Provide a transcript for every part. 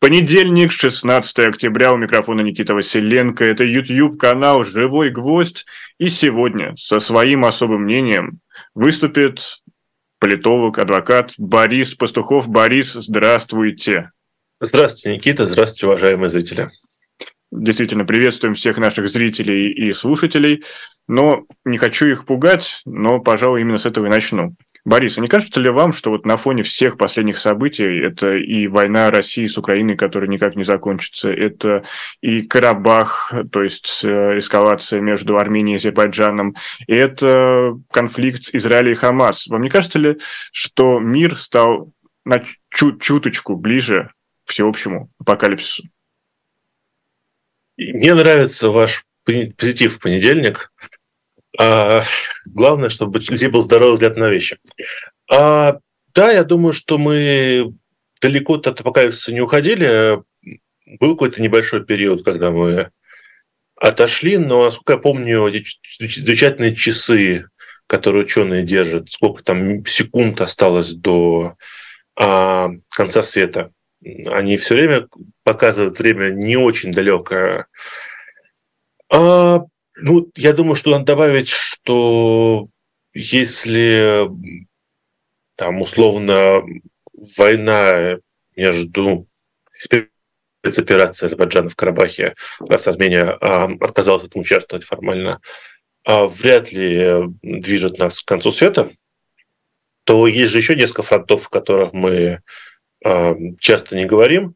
Понедельник, 16 октября, у микрофона Никита Василенко. Это YouTube-канал «Живой гвоздь». И сегодня со своим особым мнением выступит политолог, адвокат Борис Пастухов. Борис, здравствуйте. Здравствуйте, Никита. Здравствуйте, уважаемые зрители. Действительно, приветствуем всех наших зрителей и слушателей. Но не хочу их пугать, но, пожалуй, именно с этого и начну. Борис, а не кажется ли вам, что вот на фоне всех последних событий, это и война России с Украиной, которая никак не закончится, это и Карабах, то есть э, эскалация между Арменией и Азербайджаном, и это конфликт Израиля и Хамас. Вам не кажется ли, что мир стал на чуть чуточку ближе к всеобщему апокалипсису? Мне нравится ваш позитив в понедельник. А, главное, чтобы у людей был здоровый взгляд на вещи. А, да, я думаю, что мы далеко от апокалипсиса не уходили. Был какой-то небольшой период, когда мы отошли, но, насколько я помню, замечательные часы, которые ученые держат, сколько там секунд осталось до а, конца света, они все время показывают время не очень далекое. А, ну, я думаю, что надо добавить, что если там условно война между спецоперацией Азербайджана в Карабахе, раз Армения а, отказалась этому участвовать формально, а вряд ли движет нас к концу света, то есть же еще несколько фронтов, о которых мы а, часто не говорим,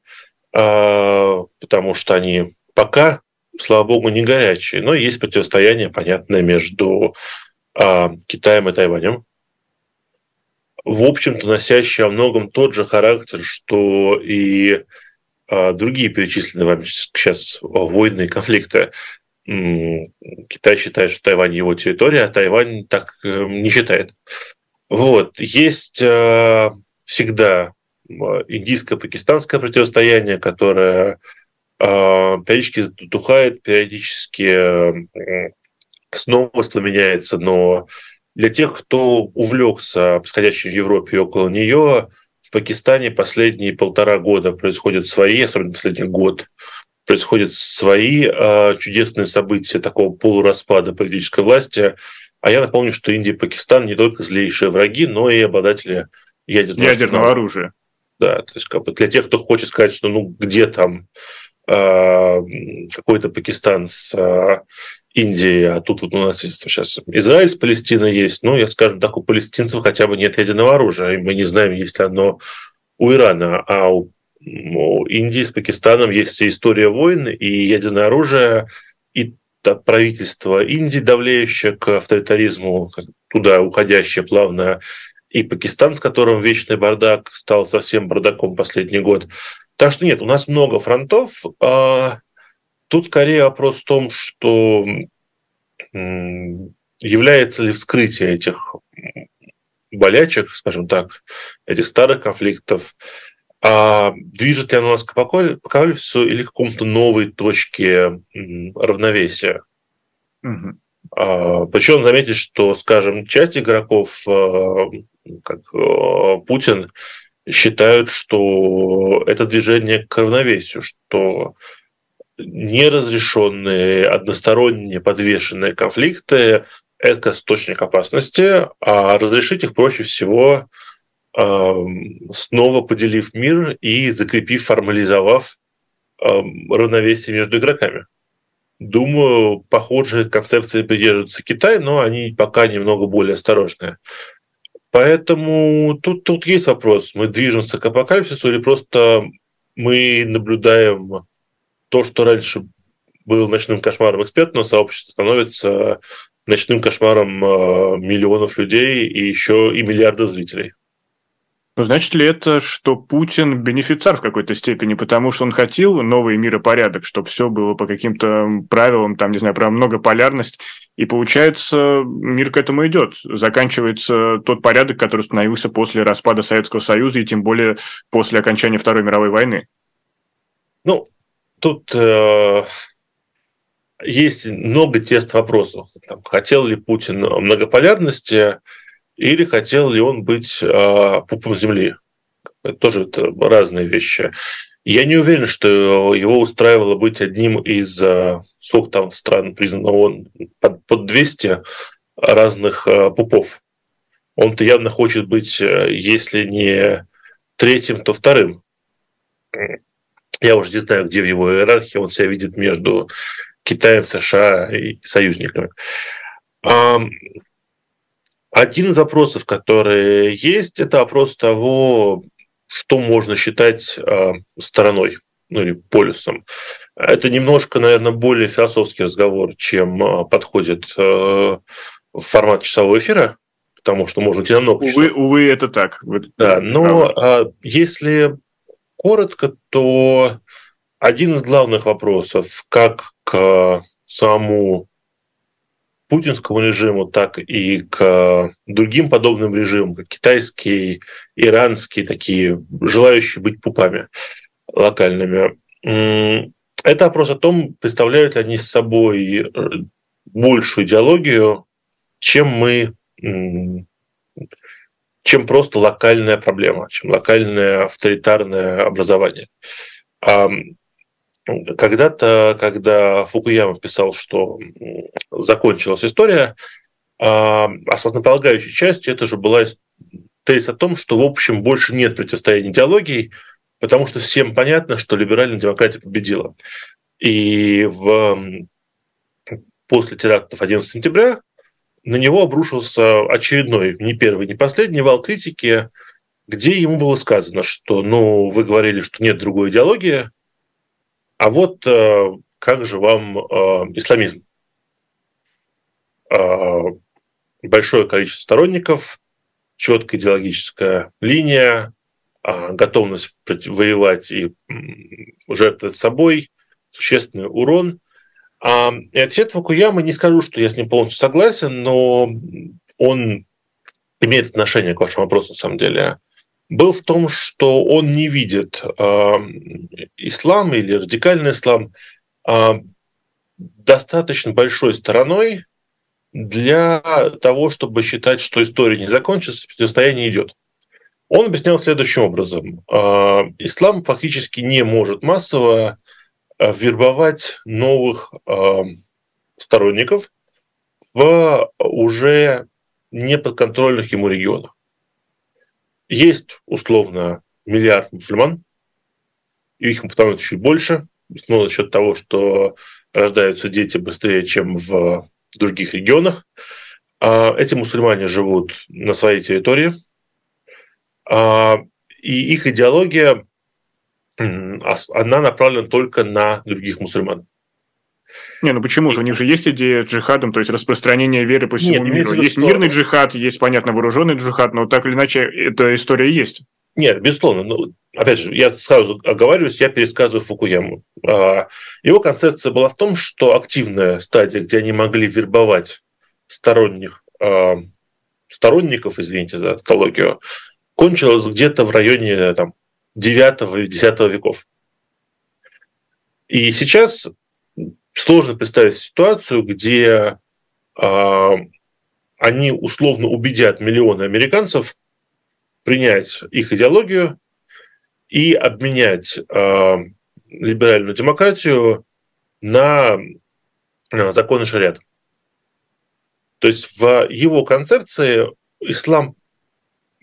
а, потому что они пока слава богу, не горячие, но есть противостояние, понятное, между а, Китаем и Тайванем. В общем-то, носящее о многом тот же характер, что и а, другие перечисленные вами сейчас войны и конфликты. Китай считает, что Тайвань его территория, а Тайвань так э, не считает. Вот. Есть э, всегда индийско-пакистанское противостояние, которое периодически затухает, периодически снова воспламеняется, но для тех, кто увлекся происходящим в Европе и около нее, в Пакистане последние полтора года происходят свои, особенно последний год, происходят свои э, чудесные события такого полураспада политической власти. А я напомню, что Индия и Пакистан не только злейшие враги, но и обладатели ядерного, ядерного оружия. Да, то есть как бы для тех, кто хочет сказать, что ну где там а, какой-то Пакистан с а, Индией, а тут вот у нас сейчас Израиль с Палестиной есть. Ну, я скажу так, у палестинцев хотя бы нет ядерного оружия, и мы не знаем, есть ли оно у Ирана, а у, у Индии с Пакистаном есть история войн и ядерное оружие, и правительство Индии, давлеющее к авторитаризму, туда уходящее плавно, и Пакистан, в котором вечный бардак стал совсем бардаком последний год. Так что нет, у нас много фронтов. А тут скорее вопрос в том, что является ли вскрытие этих болячек, скажем так, этих старых конфликтов, а движет ли оно нас к апокалипсису или к какому-то новой точке равновесия. Угу. А, причем заметить, что, скажем, часть игроков, а, как Путин, считают, что это движение к равновесию, что неразрешенные, односторонние подвешенные конфликты – это источник опасности, а разрешить их проще всего снова поделив мир и закрепив, формализовав равновесие между игроками. Думаю, похожие концепции придерживается Китай, но они пока немного более осторожные. Поэтому тут, тут есть вопрос, мы движемся к апокалипсису или просто мы наблюдаем то, что раньше был ночным кошмаром экспертного сообщества, становится ночным кошмаром э, миллионов людей и еще и миллиардов зрителей. Но значит ли это, что Путин бенефициар в какой-то степени, потому что он хотел новый миропорядок, чтобы все было по каким-то правилам, там, не знаю, про многополярность, и получается, мир к этому идет. Заканчивается тот порядок, который установился после распада Советского Союза, и тем более после окончания Второй мировой войны. Ну, тут э, есть много тест вопросов. Там, хотел ли Путин многополярности, или хотел ли он быть э, пупом земли. Это тоже это разные вещи. Я не уверен, что его устраивало быть одним из сколько там стран признано он под, под 200 разных пупов. Он-то явно хочет быть, если не третьим, то вторым. Я уже не знаю, где в его иерархии он себя видит между Китаем, США и союзниками. Один из вопросов, которые есть, это вопрос того, что можно считать а, стороной ну, или полюсом. Это немножко, наверное, более философский разговор, чем а, подходит а, формат часового эфира, потому что можно идти намного увы, часов. Увы, это так. Да, но правда. если коротко, то один из главных вопросов, как к самому путинскому режиму, так и к другим подобным режимам, как китайский, иранский, такие желающие быть пупами локальными. Это вопрос о том, представляют ли они с собой э, большую идеологию, чем мы, чем просто локальная проблема, чем локальное авторитарное образование. Когда-то, когда Фукуяма писал, что закончилась история, а, основополагающей частью это же была тезис о том, что, в общем, больше нет противостояния идеологий, потому что всем понятно, что либеральная демократия победила. И в, после терактов 11 сентября на него обрушился очередной, не первый, не последний вал критики, где ему было сказано, что ну, вы говорили, что нет другой идеологии, а вот э, как же вам э, исламизм? Э, большое количество сторонников, четкая идеологическая линия, готовность воевать и жертвовать собой, существенный урон. И ответ Фукуямы, не скажу, что я с ним полностью согласен, но он имеет отношение к вашему вопросу, на самом деле был в том, что он не видит э, ислам или радикальный ислам э, достаточно большой стороной для того, чтобы считать, что история не закончится, противостояние идет. Он объяснял следующим образом. Э, ислам фактически не может массово вербовать новых э, сторонников в уже неподконтрольных ему регионах. Есть условно миллиард мусульман, и их становится чуть больше, снова за счет того, что рождаются дети быстрее, чем в других регионах. А эти мусульмане живут на своей территории, а, и их идеология, она направлена только на других мусульман. Не, ну почему же? У них же есть идея джихадом, то есть распространение веры по всему Нет, миру. Есть что... мирный джихад, есть, понятно, вооруженный джихад, но так или иначе эта история есть. Нет, безусловно. Ну, опять же, я сразу оговариваюсь, я пересказываю Фукуяму. А, его концепция была в том, что активная стадия, где они могли вербовать сторонних, а, сторонников, извините за тавтологию, кончилась где-то в районе там, 9 и 10 веков. И сейчас сложно представить ситуацию, где э, они условно убедят миллионы американцев принять их идеологию и обменять э, либеральную демократию на, на законы шариат. То есть в его концепции ислам,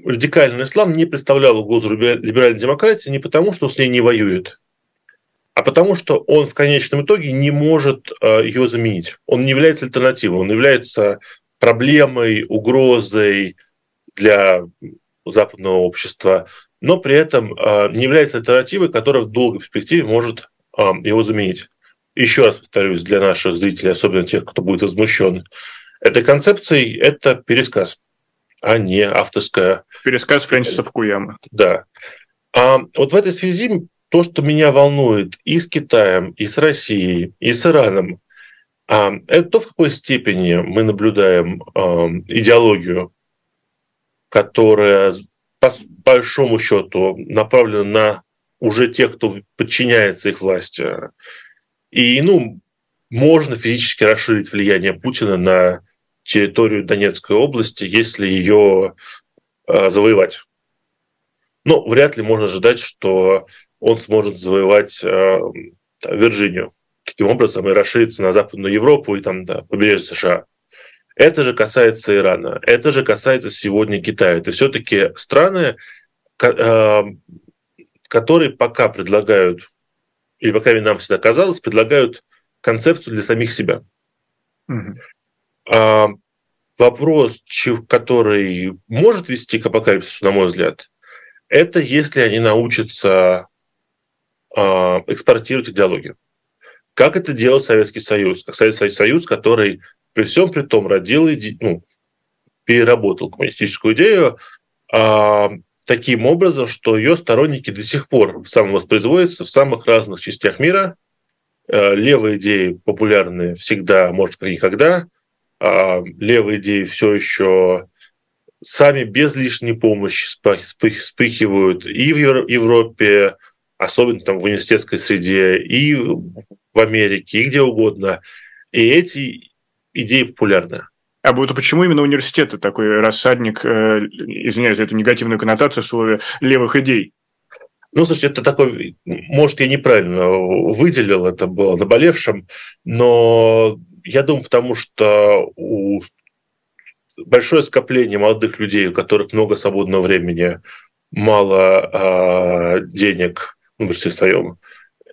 радикальный ислам не представлял угрозу либеральной демократии не потому, что с ней не воюет, а потому что он в конечном итоге не может э, ее заменить. Он не является альтернативой, он является проблемой, угрозой для западного общества, но при этом э, не является альтернативой, которая в долгой перспективе может э, его заменить. Еще раз повторюсь для наших зрителей, особенно тех, кто будет возмущен этой концепцией, это пересказ, а не авторская. Пересказ Фрэнсиса Фукуяма. Да. А вот в этой связи то, что меня волнует и с Китаем, и с Россией, и с Ираном, а, это то, в какой степени мы наблюдаем идеологию, которая по большому счету направлена на уже тех, кто подчиняется их власти. И, ну, можно физически расширить влияние Путина на территорию Донецкой области, если ее а, завоевать. Но вряд ли можно ожидать, что он сможет завоевать э, Вирджинию таким образом и расшириться на Западную Европу и там да, побережье США. Это же касается Ирана, это же касается сегодня Китая. Это все-таки страны, э, которые пока предлагают, или пока нам всегда казалось, предлагают концепцию для самих себя. Mm-hmm. Вопрос, который может вести к апокалипсису, на мой взгляд, это если они научатся а, экспортировать идеологию. Как это делал Советский Союз? Как Советский Союз, который при всем при том родил, ну, переработал коммунистическую идею а, таким образом, что ее сторонники до сих пор самовоспроизводятся в самых разных частях мира. А, левые идеи популярны всегда, может, как никогда – а, левые идеи все еще сами без лишней помощи вспыхивают и в Европе, особенно там в университетской среде, и в Америке, и где угодно. И эти идеи популярны. А вот почему именно университеты такой рассадник, э, извиняюсь за эту негативную коннотацию в слове, левых идей? Ну, слушайте, это такой, может, я неправильно выделил, это было наболевшим, но я думаю, потому что у большое скопление молодых людей, у которых много свободного времени, мало э, денег в большинстве своем,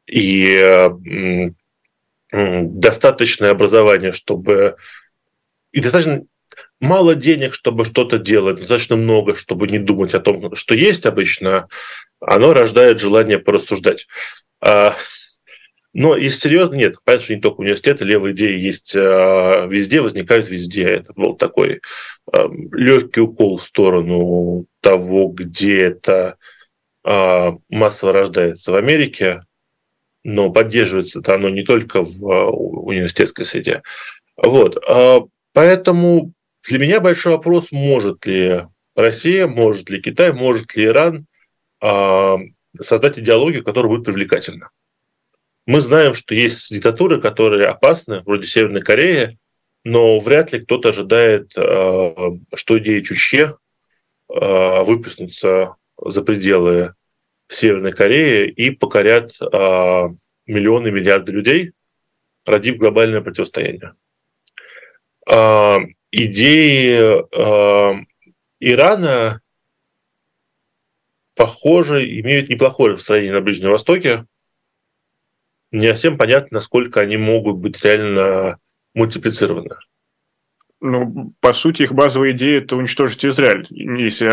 и э, достаточное образование, чтобы... И достаточно мало денег, чтобы что-то делать, достаточно много, чтобы не думать о том, что есть обычно, оно рождает желание порассуждать. А, но если серьезно, нет, понятно, что не только университеты, левые идеи есть э, везде, возникают везде. Это был такой э, легкий укол в сторону того, где это массово рождается в Америке, но поддерживается это оно не только в университетской среде. Вот. Поэтому для меня большой вопрос, может ли Россия, может ли Китай, может ли Иран создать идеологию, которая будет привлекательна. Мы знаем, что есть диктатуры, которые опасны, вроде Северной Кореи, но вряд ли кто-то ожидает, что идеи Чучхе э, выплеснутся за пределы Северной Кореи и покорят э, миллионы, миллиарды людей, родив глобальное противостояние. Идеи Ирана, похоже, имеют неплохое распространение на Ближнем Востоке не совсем понятно, насколько они могут быть реально мультиплицированы. Ну, по сути, их базовая идея – это уничтожить Израиль, если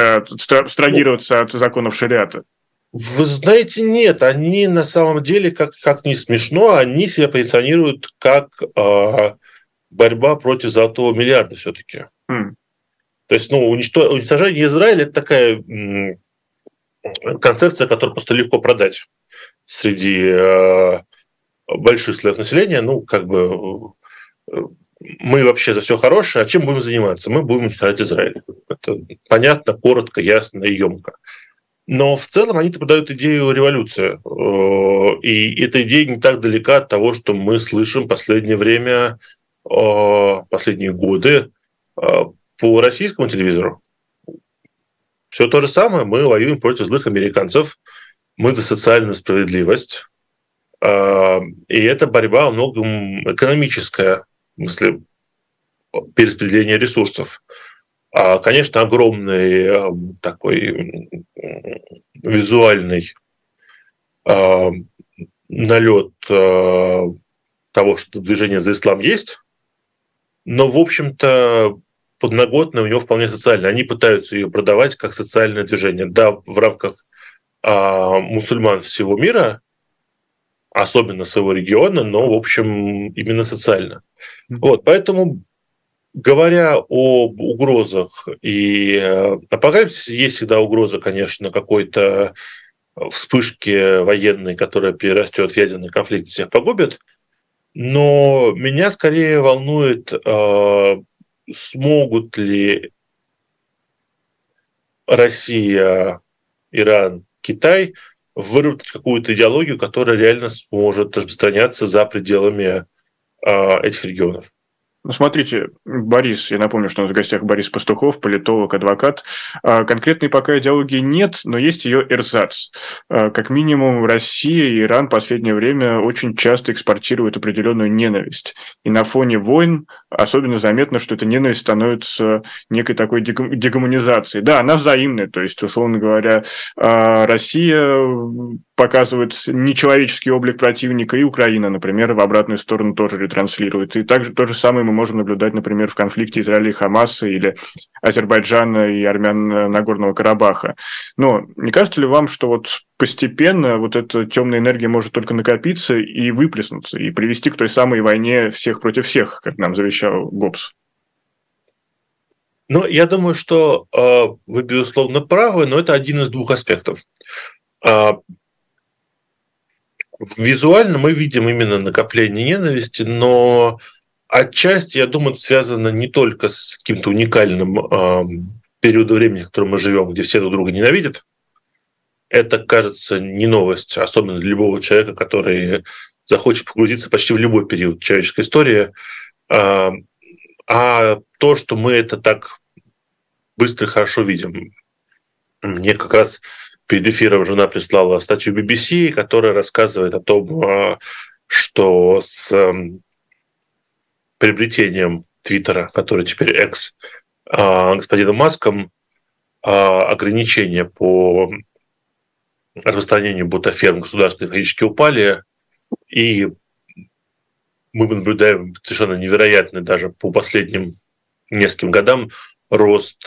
абстрагироваться от законов шариата. Вы знаете, нет, они на самом деле, как, как не смешно, они себя позиционируют как э, борьба против золотого миллиарда все-таки. Mm. То есть, ну, уничтожение Израиля – это такая м- концепция, которую просто легко продать среди э, больших слоев населения, ну, как бы мы вообще за все хорошее, а чем будем заниматься? Мы будем уничтожать Израиль. Это понятно, коротко, ясно и емко. Но в целом они продают идею революции. Э, и эта идея не так далека от того, что мы слышим последнее время, э, последние годы по российскому телевизору. Все то же самое. Мы воюем против злых американцев. Мы за социальную справедливость. И эта борьба многом экономическая, в смысле перераспределения ресурсов. А, конечно, огромный а, такой визуальный налет того, что движение за ислам есть, но, в общем-то, подноготное у него вполне социальное. Они пытаются ее продавать как социальное движение. Да, в рамках мусульман всего мира – особенно своего региона, но, в общем, именно социально. Вот, поэтому, говоря об угрозах и э, апокалипсисе, есть всегда угроза, конечно, какой-то вспышки военной, которая перерастет в ядерный конфликт и всех погубит. Но меня скорее волнует, э, смогут ли Россия, Иран, Китай – выработать какую-то идеологию, которая реально сможет распространяться за пределами э, этих регионов. Ну, смотрите, Борис, я напомню, что у нас в гостях Борис Пастухов, политолог, адвокат. А, конкретной пока идеологии нет, но есть ее эрзац. А, как минимум, Россия и Иран в последнее время очень часто экспортируют определенную ненависть. И на фоне войн особенно заметно, что эта ненависть становится некой такой дегуманизацией. Да, она взаимная, то есть, условно говоря, а, Россия показывает нечеловеческий облик противника, и Украина, например, в обратную сторону тоже ретранслирует. И также то же самое мы можем наблюдать, например, в конфликте Израиля и Хамаса или Азербайджана и армян Нагорного Карабаха. Но не кажется ли вам, что вот постепенно вот эта темная энергия может только накопиться и выплеснуться, и привести к той самой войне всех против всех, как нам завещал Гоббс? Ну, я думаю, что э, вы, безусловно, правы, но это один из двух аспектов. Э, визуально мы видим именно накопление ненависти, но отчасти, я думаю, это связано не только с каким-то уникальным э, периодом времени, в котором мы живем, где все друг друга ненавидят. Это, кажется, не новость, особенно для любого человека, который захочет погрузиться почти в любой период человеческой истории. Э, а то, что мы это так быстро и хорошо видим. Мне как раз перед эфиром жена прислала статью BBC, которая рассказывает о том, а, что с приобретением Твиттера, который теперь экс, а, господином Маском, а, ограничения по распространению бутаферм государства фактически упали, и мы наблюдаем совершенно невероятный даже по последним нескольким годам рост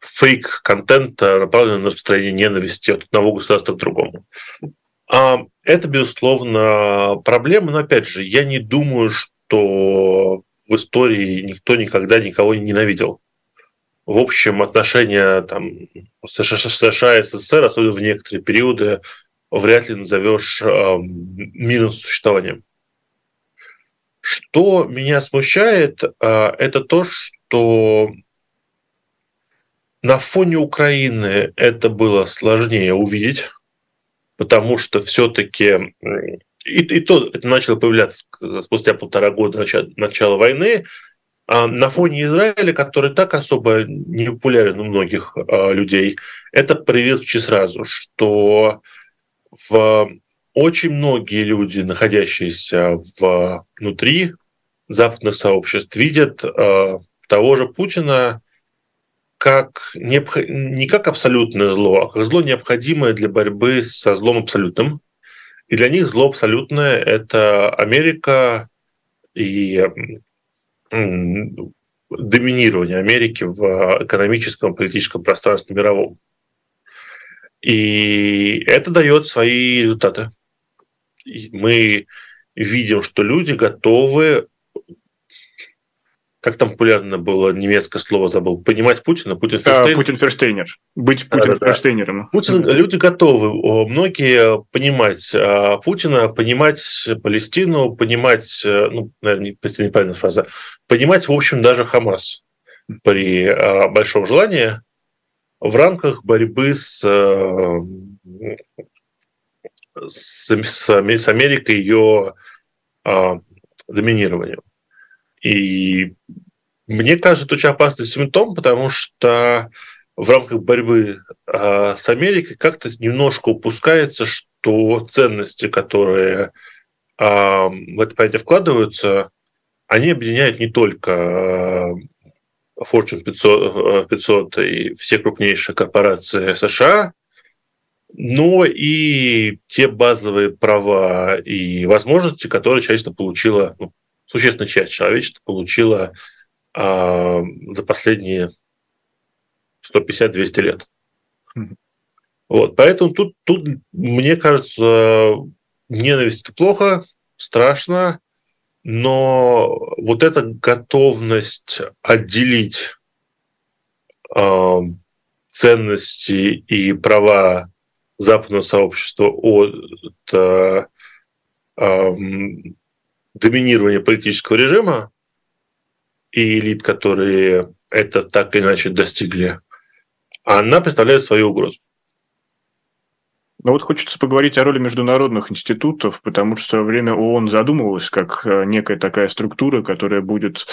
фейк-контента, направленного на распространение ненависти от одного государства к другому. А это, безусловно, проблема, но, опять же, я не думаю, что в истории никто никогда никого не ненавидел. В общем, отношения там, США и СССР, особенно в некоторые периоды, вряд ли назовешь э, мирным существованием. Что меня смущает, э, это то, что на фоне Украины это было сложнее увидеть, потому что все-таки и, и то это начало появляться спустя полтора года начала, начала войны, на фоне Израиля, который так особо не популярен у многих а, людей, это почти сразу, что в очень многие люди, находящиеся внутри западных сообществ, видят а, того же Путина как необх... не как абсолютное зло, а как зло необходимое для борьбы со злом абсолютным. И для них зло абсолютное – это Америка и доминирование Америки в экономическом, политическом пространстве мировом. И это дает свои результаты. Мы видим, что люди готовы как там популярно было немецкое слово забыл, понимать Путина, Путин Ферштейнер. Путин Ферштейнер. Быть Путин да, Ферштейнером. Путин, люди готовы, многие понимать а, Путина, понимать Палестину, понимать, э, ну, наверное, неправильная фраза, понимать, в общем, даже Хамас при а, большом желании в рамках борьбы с, э, с, с Америкой ее а, доминированием. И мне кажется, это очень опасный симптом, потому что в рамках борьбы э, с Америкой как-то немножко упускается, что ценности, которые э, в это понятие вкладываются, они объединяют не только Fortune 500, 500 и все крупнейшие корпорации США, но и те базовые права и возможности, которые человечество получило ну, существенная часть человечества получила э, за последние 150-200 лет. Mm-hmm. Вот, поэтому тут, тут, мне кажется, ненависть это плохо, страшно, но вот эта готовность отделить э, ценности и права западного сообщества от э, доминирования политического режима и элит, которые это так или иначе достигли, она представляет свою угрозу. Ну вот хочется поговорить о роли международных институтов, потому что в свое время ООН задумывалась как э, некая такая структура, которая будет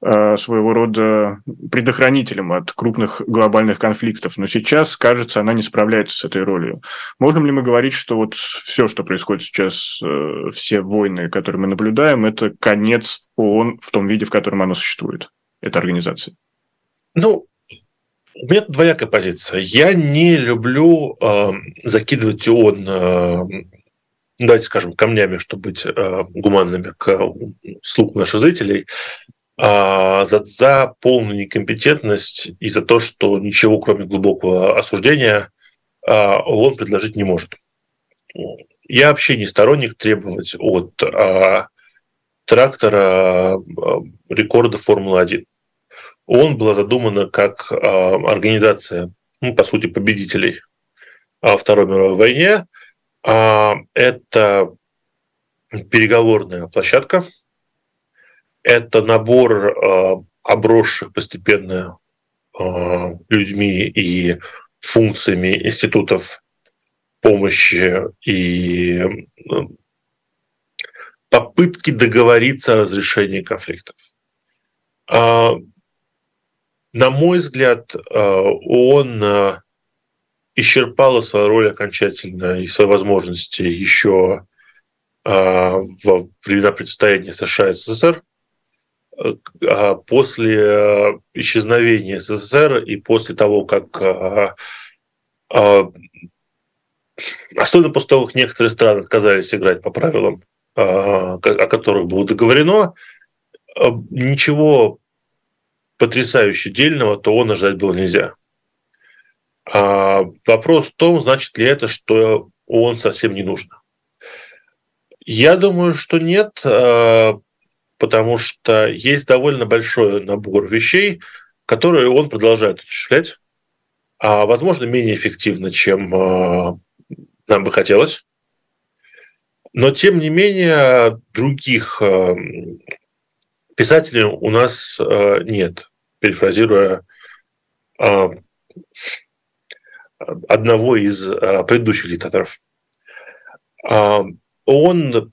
своего рода предохранителем от крупных глобальных конфликтов. Но сейчас, кажется, она не справляется с этой ролью. Можем ли мы говорить, что вот все, что происходит сейчас, э, все войны, которые мы наблюдаем, это конец ООН в том виде, в котором оно существует, эта организация? Ну, у меня двоякая позиция. Я не люблю э, закидывать ООН, э, давайте скажем, камнями, чтобы быть э, гуманными к слуху наших зрителей, э, за, за полную некомпетентность и за то, что ничего, кроме глубокого осуждения, э, ООН предложить не может. Я вообще не сторонник требовать от э, трактора э, рекорда Формулы-1. ООН была задумана как а, организация, ну, по сути, победителей во Второй мировой войне. А, это переговорная площадка, это набор а, обросших постепенно людьми и функциями институтов помощи и попытки договориться о разрешении конфликтов. На мой взгляд, э, он э, исчерпала свою роль окончательно и свои возможности еще э, во времена противостояния США и СССР. А после исчезновения СССР и после того, как особенно после того, как некоторые страны отказались играть по правилам, о которых было договорено, ничего потрясающе дельного, то он ожидать было нельзя. А вопрос в том, значит ли это, что он совсем не нужно. Я думаю, что нет, а, потому что есть довольно большой набор вещей, которые он продолжает осуществлять, а возможно менее эффективно, чем а, нам бы хотелось. Но тем не менее других а, писателей у нас нет перефразируя а, одного из а, предыдущих диктаторов. А, он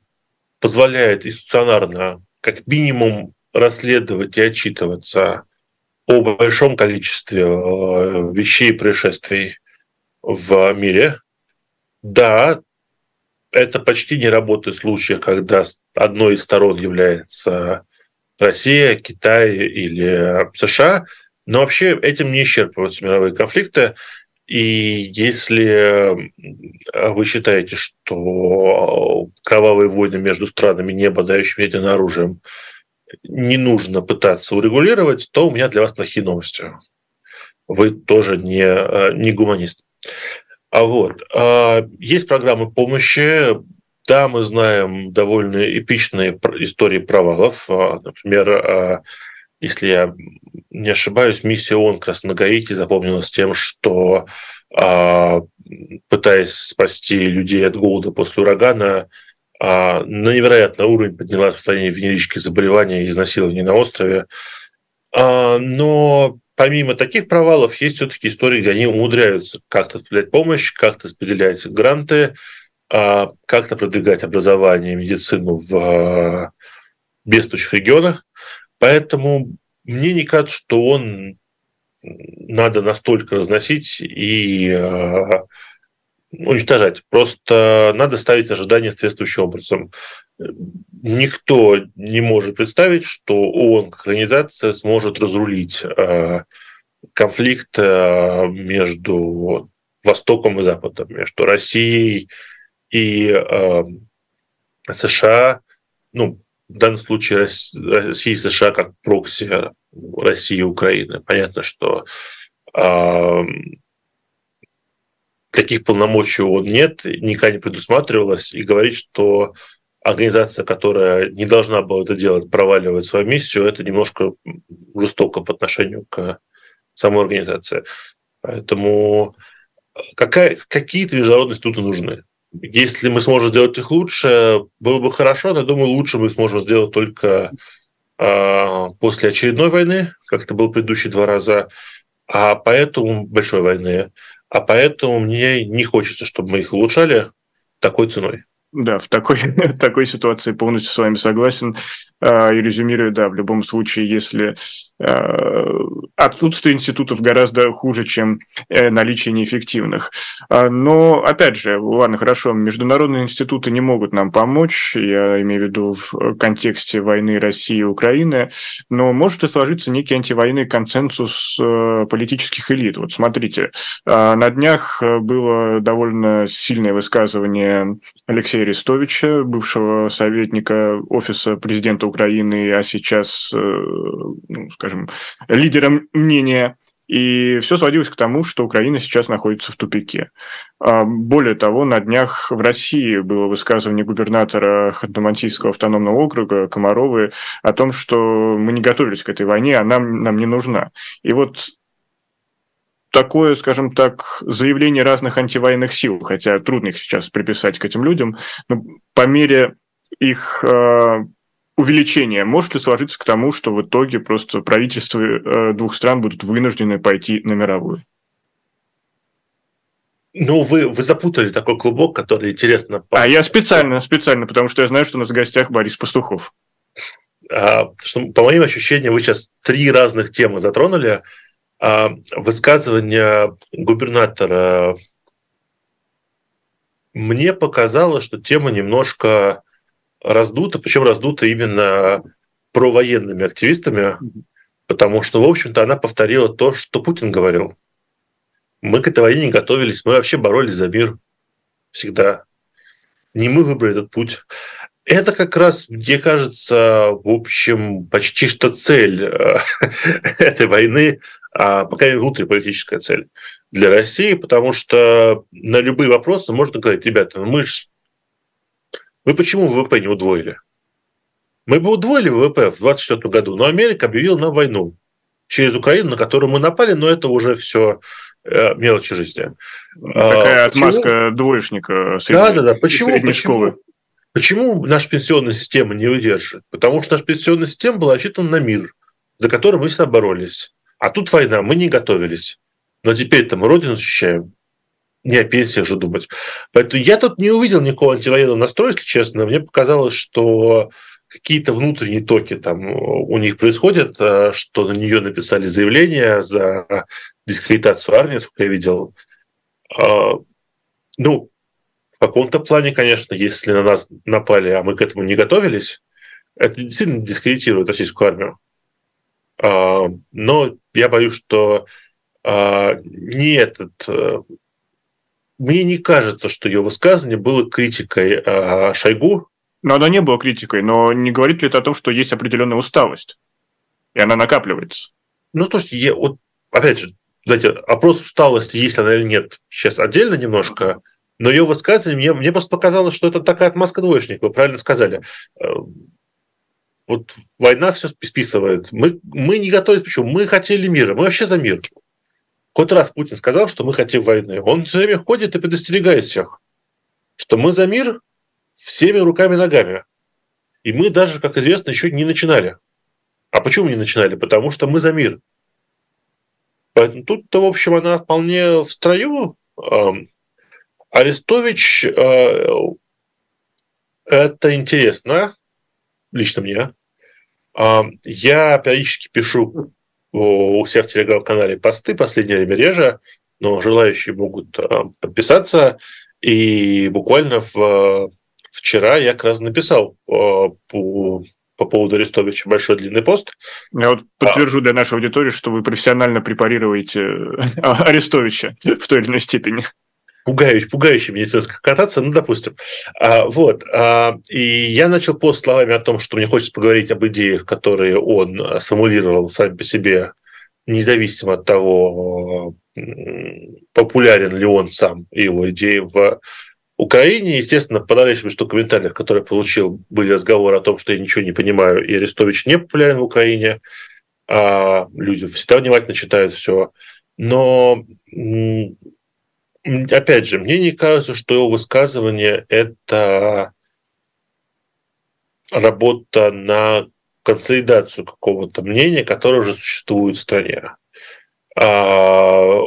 позволяет институционарно как минимум расследовать и отчитываться о большом количестве вещей и происшествий в мире. Да, это почти не работает в случаях, когда одной из сторон является Россия, Китай или США. Но вообще этим не исчерпываются мировые конфликты. И если вы считаете, что кровавые войны между странами, не обладающими ядерным оружием, не нужно пытаться урегулировать, то у меня для вас плохие новости. Вы тоже не, не гуманист. А вот есть программы помощи, да, мы знаем довольно эпичные истории провалов. Например, если я не ошибаюсь, миссия ООН как запомнилась тем, что а, пытаясь спасти людей от голода после урагана, на невероятный уровень подняла распространение венерических заболеваний и изнасилований на острове. Но помимо таких провалов есть все-таки истории, где они умудряются как-то распределять помощь, как-то распределять гранты, а, как-то продвигать образование и медицину в а, бедствующих регионах. Поэтому мне не кажется, что он надо настолько разносить и а, уничтожать. Просто надо ставить ожидания соответствующим образом. Никто не может представить, что ООН как организация сможет разрулить конфликт между Востоком и Западом, между Россией и э, США, ну, в данном случае Россия и США как прокси России и Украины. Понятно, что э, таких полномочий он нет, никогда не предусматривалось, и говорить, что организация, которая не должна была это делать, проваливает свою миссию, это немножко жестоко по отношению к самой организации. Поэтому какая, какие-то международные институты нужны. Если мы сможем сделать их лучше, было бы хорошо, но думаю, лучше мы сможем сделать только э, после очередной войны, как это было предыдущие два раза, а поэтому большой войны. а поэтому мне не хочется, чтобы мы их улучшали такой ценой. Да, в такой, в такой ситуации полностью с вами согласен. А, и резюмирую, да, в любом случае, если а, отсутствие институтов гораздо хуже, чем э, наличие неэффективных. А, но, опять же, ладно, хорошо, международные институты не могут нам помочь, я имею в виду в контексте войны России и Украины, но может и сложиться некий антивоенный консенсус э, политических элит. Вот смотрите, на днях было довольно сильное высказывание Алексея Арестовича, бывшего советника Офиса президента Украины, а сейчас, э, ну, скажем, лидером мнения. И все сводилось к тому, что Украина сейчас находится в тупике. А более того, на днях в России было высказывание губернатора Ханты-Мансийского автономного округа Комаровы о том, что мы не готовились к этой войне, она нам не нужна. И вот такое, скажем так, заявление разных антивоенных сил, хотя трудно их сейчас приписать к этим людям, но по мере их э, увеличения может ли сложиться к тому, что в итоге просто правительства э, двух стран будут вынуждены пойти на мировую? Ну, вы, вы запутали такой клубок, который интересно... А я специально, специально, потому что я знаю, что у нас в гостях Борис Пастухов. А, что, по моим ощущениям, вы сейчас три разных темы затронули. А, высказывание губернатора мне показалось, что тема немножко раздута, причем раздута именно провоенными активистами, потому что, в общем-то, она повторила то, что Путин говорил. Мы к этой войне не готовились, мы вообще боролись за мир всегда. Не мы выбрали этот путь. Это как раз, мне кажется, в общем, почти что цель э, этой войны а пока и внутриполитическая цель для России, потому что на любые вопросы можно говорить, ребята, ну мы ж... Вы почему ВВП не удвоили? Мы бы удвоили ВВП в 2024 году, но Америка объявила нам войну через Украину, на которую мы напали, но это уже все э, мелочи жизни. Такая а, отмазка почему? двоечника средней, да, да, да. Почему, средней почему, школы. Почему наша пенсионная система не выдержит? Потому что наша пенсионная система была рассчитана на мир, за который мы всегда боролись. А тут война, мы не готовились. Но теперь-то мы Родину защищаем. Не о пенсиях же думать. Поэтому я тут не увидел никакого антивоенного настроя, если честно. Мне показалось, что какие-то внутренние токи там у них происходят, э, что на нее написали заявление за дискредитацию армии, сколько я видел. А, ну, в каком-то плане, конечно, если на нас напали, а мы к этому не готовились, это действительно дискредитирует российскую армию. А, но я боюсь, что а, не этот... Э, мне не кажется, что ее высказывание было критикой а, Шойгу. Но оно не было критикой, но не говорит ли это о том, что есть определенная усталость, и она накапливается? Ну, слушайте, я, вот, опять же, знаете, опрос усталости, есть она или нет, сейчас отдельно немножко, но ее высказывание, мне, мне просто показалось, что это такая отмазка двоечника, вы правильно сказали. Э, вот война все списывает. Мы, мы не готовились, почему? Мы хотели мира, мы вообще за мир. Хоть раз Путин сказал, что мы хотим войны. Он все время ходит и предостерегает всех, что мы за мир всеми руками и ногами. И мы даже, как известно, еще не начинали. А почему не начинали? Потому что мы за мир. Поэтому тут-то, в общем, она вполне в строю. Арестович э, это интересно, лично мне. Я периодически пишу у себя в телеграм-канале посты, последнее время реже, но желающие могут подписаться. И буквально в, вчера я как раз написал по, по поводу Арестовича большой длинный пост. Я вот подтвержу а. для нашей аудитории, что вы профессионально препарируете Арестовича в той или иной степени пугающий, пугающий медицинская кататься, ну, допустим. А, вот. А, и я начал пост словами о том, что мне хочется поговорить об идеях, которые он сформулировал сами по себе, независимо от того, популярен ли он сам его идеи в Украине. Естественно, подавляющее что комментариев, которые получил, были разговоры о том, что я ничего не понимаю, и Арестович не популярен в Украине. А люди всегда внимательно читают все. Но опять же, мне не кажется, что его высказывание – это работа на консолидацию какого-то мнения, которое уже существует в стране. А,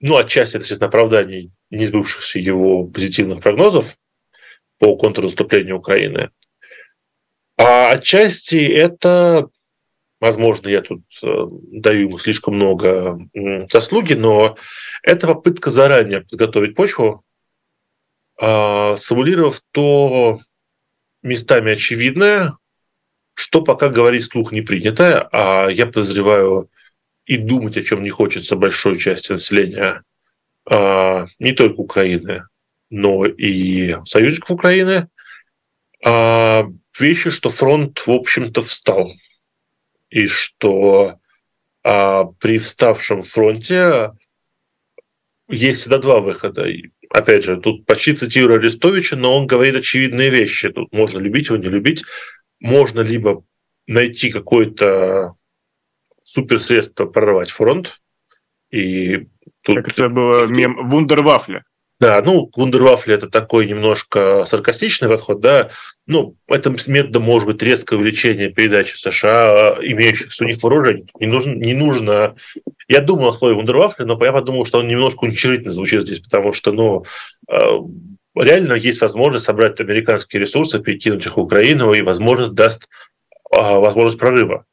ну, отчасти это, естественно, оправдание несбывшихся его позитивных прогнозов по контрнаступлению Украины. А отчасти это, возможно, я тут э, даю ему слишком много заслуги, но это попытка заранее подготовить почву, а, симулировав то местами очевидное, что пока говорить слух не принято, а я подозреваю и думать о чем не хочется большой части населения а, не только Украины, но и союзников Украины, а, вещи, что фронт, в общем-то, встал. И что а, при вставшем фронте есть всегда два выхода. Опять же, тут почти цитирую Арестовича, но он говорит очевидные вещи. Тут можно любить его, не любить. Можно либо найти какое-то суперсредство прорвать фронт, и тут... Как это было мем Вундервафля. Да, ну, Вундервафли это такой немножко саркастичный подход, да. Ну, этим методом может быть резкое увеличение передачи США, имеющихся у них вооружений. Не нужно, не нужно... Я думал о слове Вундервафли, но я подумал, что он немножко уничижительно звучит здесь, потому что, ну, э, реально есть возможность собрать американские ресурсы, перекинуть их в Украину, и, возможно, даст э, возможность прорыва.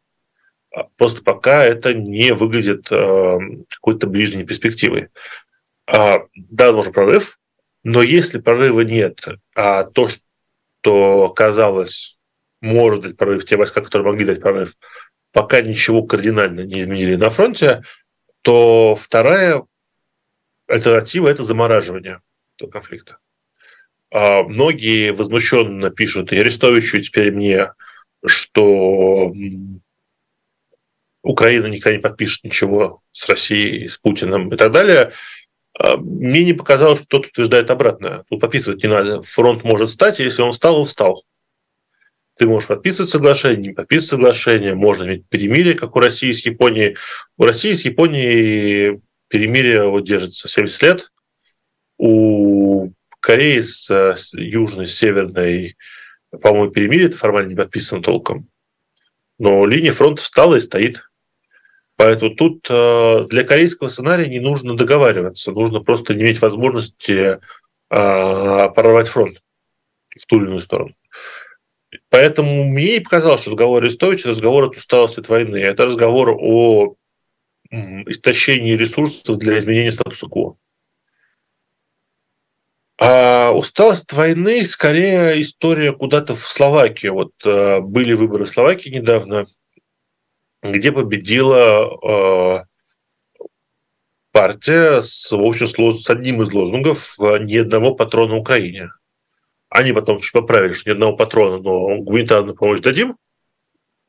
Просто пока это не выглядит какой-то ближней перспективой а, да, нужен прорыв, но если прорыва нет, а то, что казалось, может дать прорыв, те войска, которые могли дать прорыв, пока ничего кардинально не изменили на фронте, то вторая альтернатива – это замораживание этого конфликта. А многие возмущенно пишут и Арестовичу, и теперь мне, что Украина никогда не подпишет ничего с Россией, с Путиным и так далее – а, мне не показалось, что кто-то утверждает обратное. Тут подписывать не надо. Фронт может стать, если он встал, он встал. Ты можешь подписывать соглашение, не подписывать соглашение, можно иметь перемирие, как у России с Японией. У России с Японией перемирие вот держится 70 лет. У Кореи с, с Южной, Северной, по-моему, перемирие это формально не подписано толком. Но линия фронта встала и стоит. Поэтому тут э, для корейского сценария не нужно договариваться, нужно просто иметь возможность э, прорвать фронт в ту или иную сторону. Поэтому мне и показалось, что разговор Арестовича – разговор от усталости от войны. Это разговор о истощении ресурсов для изменения статуса кво. А усталость от войны скорее история куда-то в Словакию. Вот э, были выборы в Словакии недавно – где победила э, партия с, в общем, с одним из лозунгов э, «Ни одного патрона Украине». Они потом чуть поправили, что ни одного патрона, но гуманитарную помощь дадим.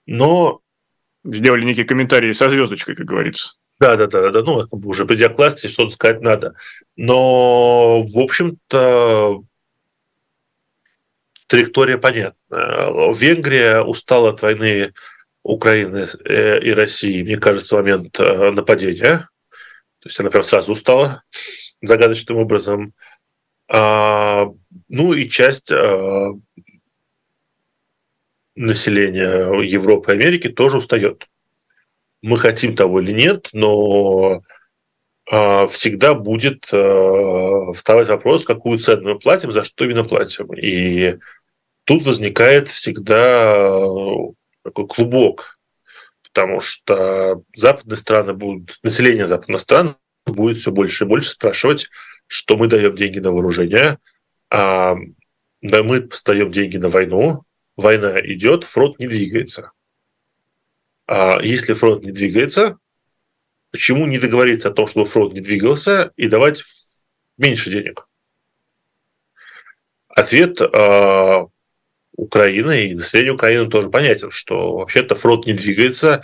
Но... Сделали некие комментарии со звездочкой, как говорится. Да, да, да, да, ну, уже придя к власти, что-то сказать надо. Но, в общем-то, траектория понятна. Венгрия устала от войны Украины э, и России, мне кажется, момент э, нападения. То есть она прям сразу устала загадочным образом. А, ну и часть а, населения Европы и Америки тоже устает. Мы хотим того или нет, но а, всегда будет вставать вопрос, какую цену мы платим, за что именно платим. И тут возникает всегда такой клубок, потому что западные страны будут, население западных стран будет все больше и больше спрашивать, что мы даем деньги на вооружение, а да мы поставим деньги на войну, война идет, фронт не двигается. А если фронт не двигается, почему не договориться о том, чтобы фронт не двигался и давать меньше денег? Ответ а, Украины и населению Украины тоже понятен, что вообще-то фронт не двигается,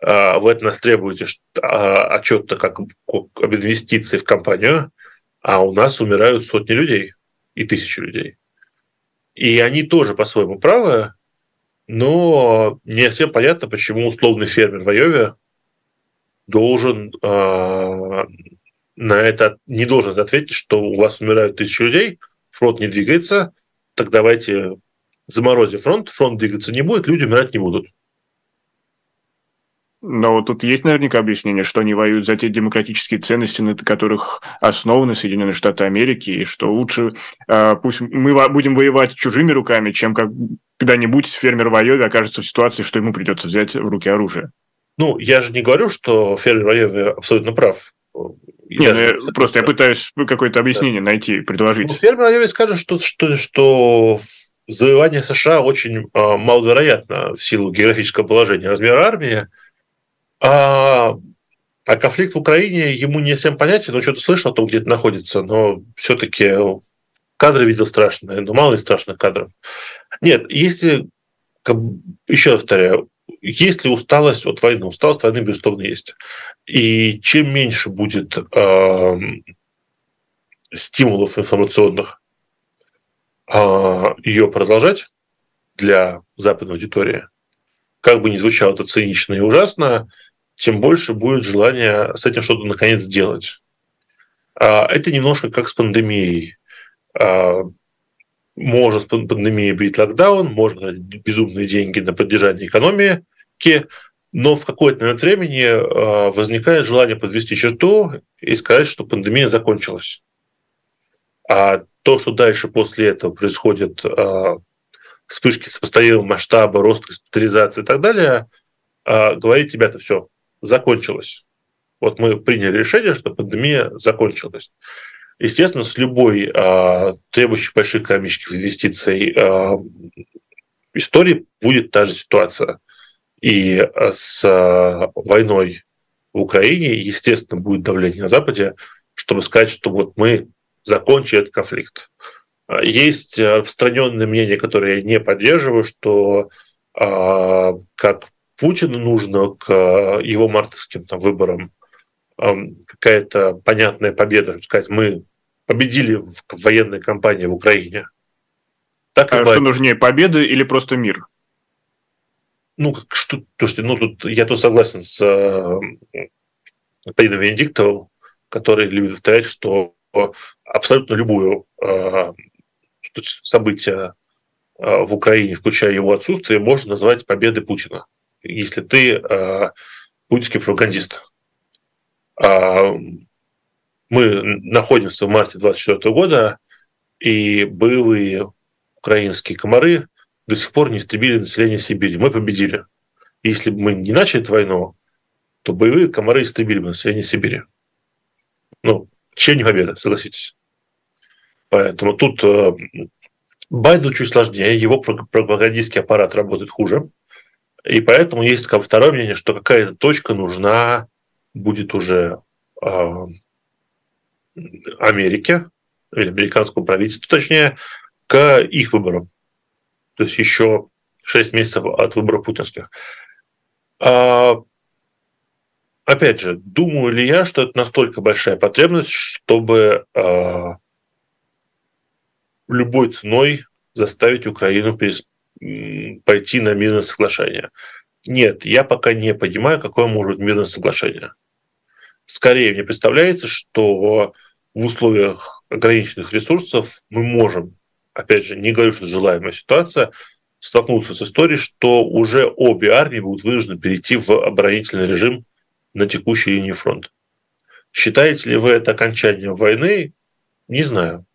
а вы от нас требуете а, отчета как об инвестиции в компанию, а у нас умирают сотни людей и тысячи людей. И они тоже по-своему правы, но не всем понятно, почему условный фермер в Айове должен э, на это не должен ответить, что у вас умирают тысячи людей, фронт не двигается, так давайте заморозив фронт, фронт двигаться не будет, люди умирать не будут. Но тут есть наверняка объяснение, что они воюют за те демократические ценности, на которых основаны Соединенные Штаты Америки, и что лучше э, пусть мы будем воевать чужими руками, чем как когда-нибудь фермер в Айове окажется в ситуации, что ему придется взять в руки оружие. Ну, я же не говорю, что фермер в Айове абсолютно прав. Не, ну, я, просто я пытаюсь какое-то объяснение да. найти, предложить. Ну, фермер в Айове скажет, что, что, что завоевание США очень э, маловероятно в силу географического положения, размера армии, а, а конфликт в Украине ему не всем понятен, он что-то слышал, то где-то находится, но все-таки кадры видел страшные, но мало ли страшных кадров. Нет, если, еще раз повторяю, если усталость от войны, усталость войны, безусловно, есть. И чем меньше будет э, стимулов информационных ее продолжать для западной аудитории, как бы ни звучало это цинично и ужасно, тем больше будет желание с этим что-то наконец сделать. А это немножко как с пандемией. А, может с пандемией быть локдаун, можно безумные деньги на поддержание экономики, но в какой-то момент времени а, возникает желание подвести черту и сказать, что пандемия закончилась. А то, что дальше после этого происходит вспышки сопоставимого масштаба, рост госпитализации и так далее, говорит, ребята, все, закончилась. Вот мы приняли решение, что пандемия закончилась. Естественно, с любой э, требующей больших экономических инвестиций истории будет та же ситуация. И с войной в Украине, естественно, будет давление на Западе, чтобы сказать, что вот мы закончили этот конфликт. Есть распространенное мнение, которое я не поддерживаю, что э, как Путину нужно к э, его мартовским там, выборам какая-то понятная победа, сказать, мы победили в военной кампании в Украине. Так а что нужнее, победа или просто мир? Ну, как, что, слушайте, ну, тут я тут согласен с э, Венедиктовым, который любит повторять, что абсолютно любую э, событие э, в Украине, включая его отсутствие, можно назвать победой Путина если ты э, путинский пропагандист. А мы находимся в марте 24 года, и боевые украинские комары до сих пор не истребили население Сибири. Мы победили. Если бы мы не начали эту войну, то боевые комары истребили бы население Сибири. Ну, чем не победа, согласитесь. Поэтому тут э, Байдену чуть сложнее, его пропагандистский аппарат работает хуже. И поэтому есть как второе мнение, что какая-то точка нужна будет уже э, Америке, или американскому правительству, точнее, к их выборам. То есть еще 6 месяцев от выборов путинских. А, опять же, думаю ли я, что это настолько большая потребность, чтобы а, любой ценой заставить Украину пойти на мирное соглашение. Нет, я пока не понимаю, какое может быть мирное соглашение. Скорее, мне представляется, что в условиях ограниченных ресурсов мы можем, опять же, не говорю, что желаемая ситуация, столкнуться с историей, что уже обе армии будут вынуждены перейти в оборонительный режим на текущей линии фронта. Считаете ли вы это окончанием войны? Не знаю.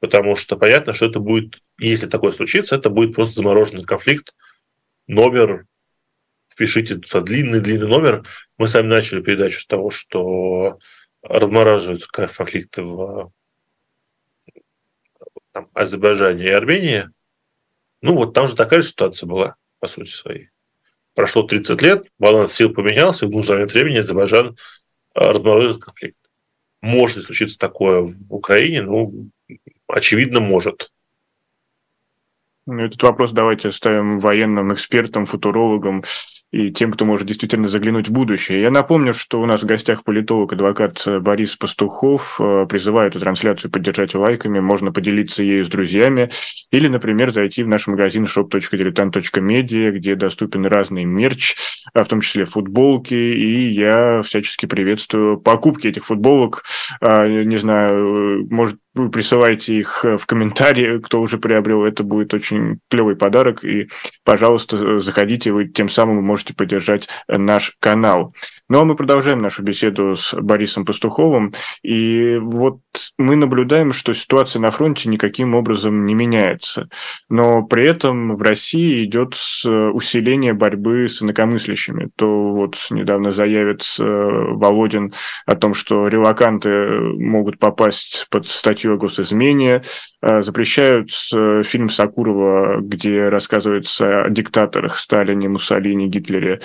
Потому что понятно, что это будет если такое случится, это будет просто замороженный конфликт. Номер, пишите длинный-длинный номер. Мы сами начали передачу с того, что размораживаются конфликты в там, Азербайджане и Армении. Ну, вот там же такая же ситуация была, по сути своей. Прошло 30 лет, баланс сил поменялся, и в нужный момент времени Азербайджан разморозит конфликт. Может ли случиться такое в Украине? Ну, очевидно, может. Ну, этот вопрос давайте ставим военным экспертам, футурологам и тем, кто может действительно заглянуть в будущее. Я напомню, что у нас в гостях политолог, адвокат Борис Пастухов. Э, призываю эту трансляцию поддержать лайками, можно поделиться ею с друзьями или, например, зайти в наш магазин shop.diletant.media, где доступен разный мерч, а в том числе футболки, и я всячески приветствую покупки этих футболок. А, не знаю, может, вы присылайте их в комментарии, кто уже приобрел, это будет очень клевый подарок, и, пожалуйста, заходите, вы тем самым можете поддержать наш канал. Ну а мы продолжаем нашу беседу с Борисом Пастуховым, и вот мы наблюдаем, что ситуация на фронте никаким образом не меняется, но при этом в России идет усиление борьбы с инакомыслящими. То вот недавно заявит Володин о том, что релаканты могут попасть под статью о госизмене, э, запрещают э, фильм Сакурова, где рассказывается о диктаторах Сталине, Муссолини, Гитлере,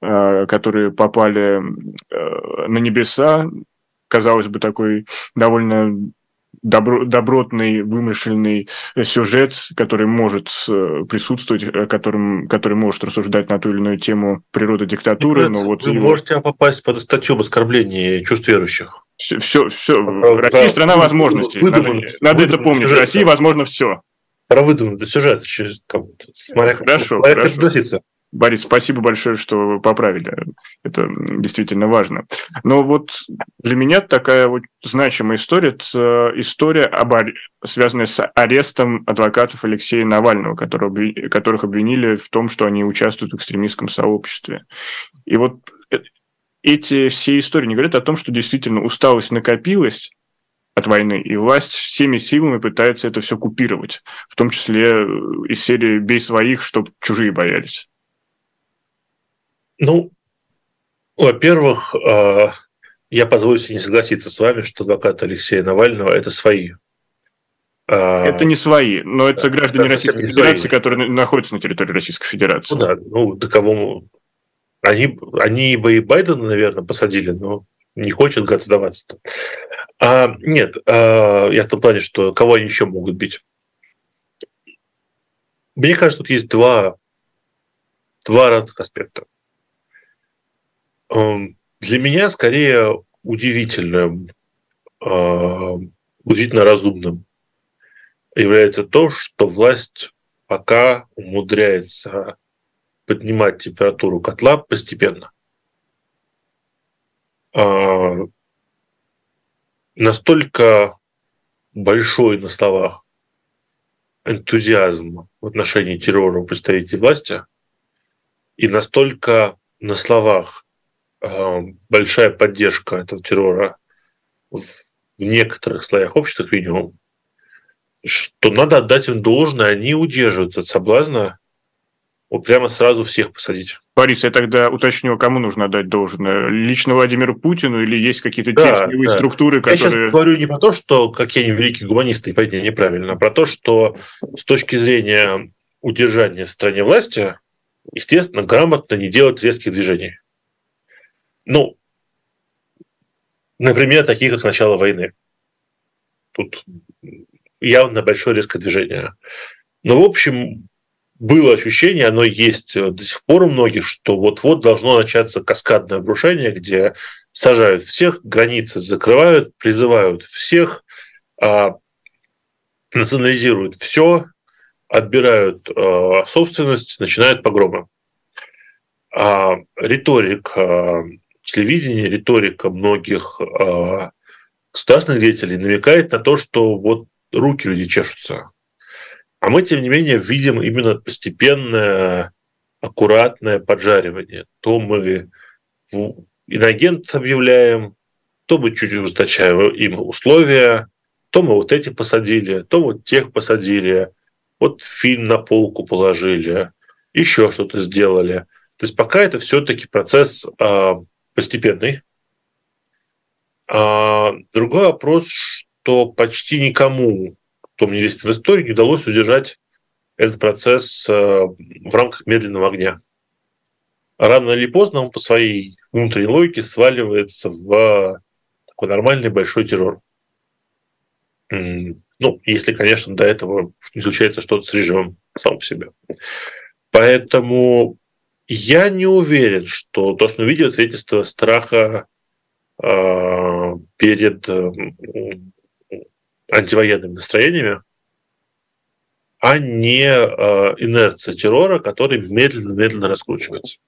э, которые попали на небеса, казалось бы, такой довольно добро, добротный, вымышленный сюжет, который может э, присутствовать, э, которым, который может рассуждать на ту или иную тему природы диктатуры. но вот вы его... можете попасть под статью об оскорблении чувств верующих. Все, все, все. Россия страна возможностей. Выдуман, надо, надо это помнить. Сюжет, В России возможно все. Про выдуманный сюжет, смотря хорошо, хорошо. Борис, спасибо большое, что вы поправили. Это действительно важно. Но вот для меня такая вот значимая история – это история, об, связанная с арестом адвокатов Алексея Навального, которого, которых обвинили в том, что они участвуют в экстремистском сообществе. И вот э, эти все истории не говорят о том, что действительно усталость накопилась, от войны, и власть всеми силами пытается это все купировать, в том числе э, из серии «бей своих, чтобы чужие боялись». Ну, во-первых, а, я позволю себе не согласиться с вами, что адвокат Алексея Навального – это свои. А, это не свои, но это граждане это Российской Федерации, свои. которые находятся на территории Российской Федерации. Ну да, ну до кого они, они бы и Байдена, наверное, посадили, но не хочет гад сдаваться-то. А, нет, а, я в том плане, что кого они еще могут бить. Мне кажется, тут есть два, два разных аспекта. Эм, для меня скорее удивительным, э, удивительно разумным является то, что власть пока умудряется поднимать температуру котла постепенно. Э, настолько большой на словах энтузиазм в отношении террора у представителей власти и настолько на словах большая поддержка этого террора в некоторых слоях общества, как минимум, что надо отдать им должное, они удерживаются от соблазна вот прямо сразу всех посадить. Борис, я тогда уточню, кому нужно отдать должное? Лично Владимиру Путину или есть какие-то да, теневые да. структуры, которые... Я сейчас говорю не про то, что какие они великие гуманисты, и понятие неправильно, а про то, что с точки зрения удержания в стране власти, естественно, грамотно не делать резких движений. Ну, например, такие, как начало войны. Тут явно большое резкое движение. Но, в общем, было ощущение, оно есть до сих пор у многих, что вот-вот должно начаться каскадное обрушение, где сажают всех, границы закрывают, призывают всех, а, национализируют все, отбирают а, собственность, начинают погромы. А риторик телевидение, риторика многих э, государственных деятелей намекает на то, что вот руки люди чешутся. А мы, тем не менее, видим именно постепенное, аккуратное поджаривание. То мы инагент объявляем, то мы чуть ужесточаем им условия, то мы вот эти посадили, то вот тех посадили, вот фильм на полку положили, еще что-то сделали. То есть пока это все-таки процесс а, постепенный. А другой вопрос, что почти никому, кто мне есть в истории, не удалось удержать этот процесс э, в рамках медленного огня. Рано или поздно он по своей внутренней логике сваливается в такой нормальный большой террор. Ну, если, конечно, до этого не случается что-то с режимом сам по себе. Поэтому я не уверен, что то, что мы видим, свидетельство страха э, перед э, антивоенными настроениями, а не э, инерция террора, который медленно-медленно раскручивается.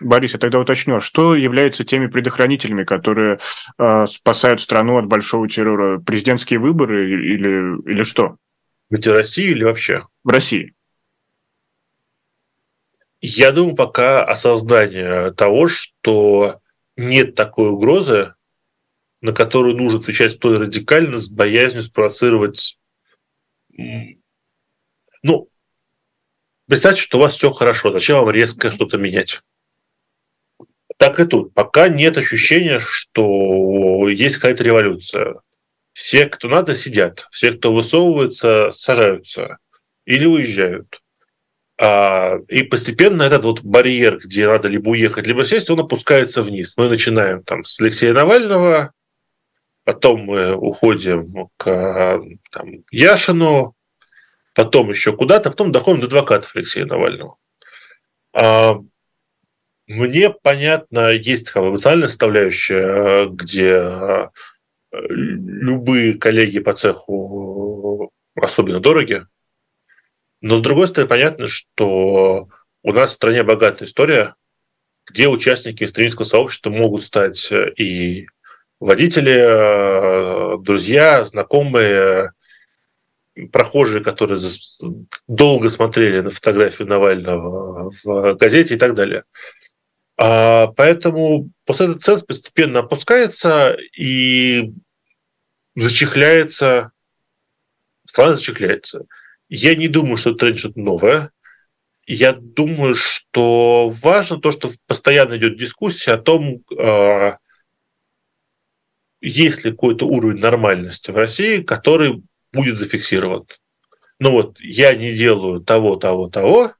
Борис, я тогда уточню, что является теми предохранителями, которые э, спасают страну от большого террора? Президентские выборы или, или что? В России или вообще? В России. Я думаю, пока осознание того, что нет такой угрозы, на которую нужно отвечать столь радикально, с боязнью спровоцировать... Ну, представьте, что у вас все хорошо, зачем вам резко что-то менять? Так и тут. Пока нет ощущения, что есть какая-то революция. Все, кто надо, сидят. Все, кто высовывается, сажаются или уезжают. А, и постепенно этот вот барьер, где надо либо уехать, либо сесть, он опускается вниз. Мы начинаем там с Алексея Навального, потом мы уходим к там, Яшину, потом еще куда-то, потом доходим до адвокатов Алексея Навального. А, мне понятно, есть такая эмоциональная составляющая, где любые коллеги по цеху особенно дороги. Но с другой стороны, понятно, что у нас в стране богатая история, где участники экстремистского сообщества могут стать и водители, э, друзья, знакомые, прохожие, которые долго смотрели на фотографию Навального в газете и так далее. А, поэтому после этого ценз постепенно опускается и зачехляется, страна зачехляется. Я не думаю, что это что-то новое. Я думаю, что важно то, что постоянно идет дискуссия о том, а, есть ли какой-то уровень нормальности в России, который будет зафиксирован. Ну вот, я не делаю того, того, того,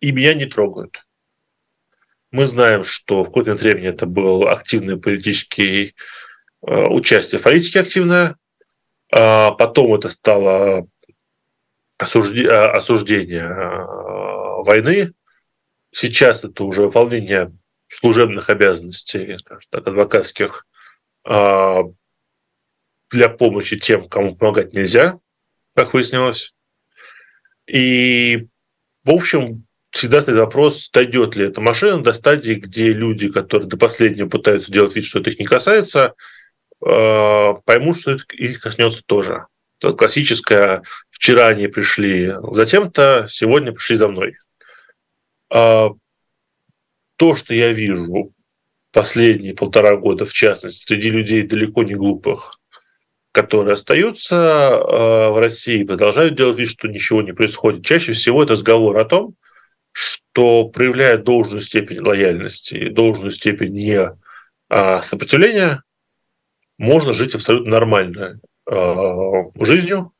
и меня не трогают. Мы знаем, что в какое-то времени это был активный политический э, участие в политике активное, а потом это стало осуждение, осуждение э, войны, сейчас это уже выполнение служебных обязанностей, скажем так, адвокатских а, для помощи тем, кому помогать нельзя, как выяснилось. И, в общем, всегда стоит вопрос, дойдет ли эта машина до стадии, где люди, которые до последнего пытаются делать вид, что это их не касается, э, поймут, что их коснется тоже. Это классическое «вчера они пришли затем-то, сегодня пришли за мной». А то, что я вижу последние полтора года, в частности, среди людей далеко не глупых, которые остаются э, в России, продолжают делать вид, что ничего не происходит. Чаще всего это разговор о том, что проявляя должную степень лояльности и должную степень не а, сопротивления, можно жить абсолютно нормальной а, жизнью,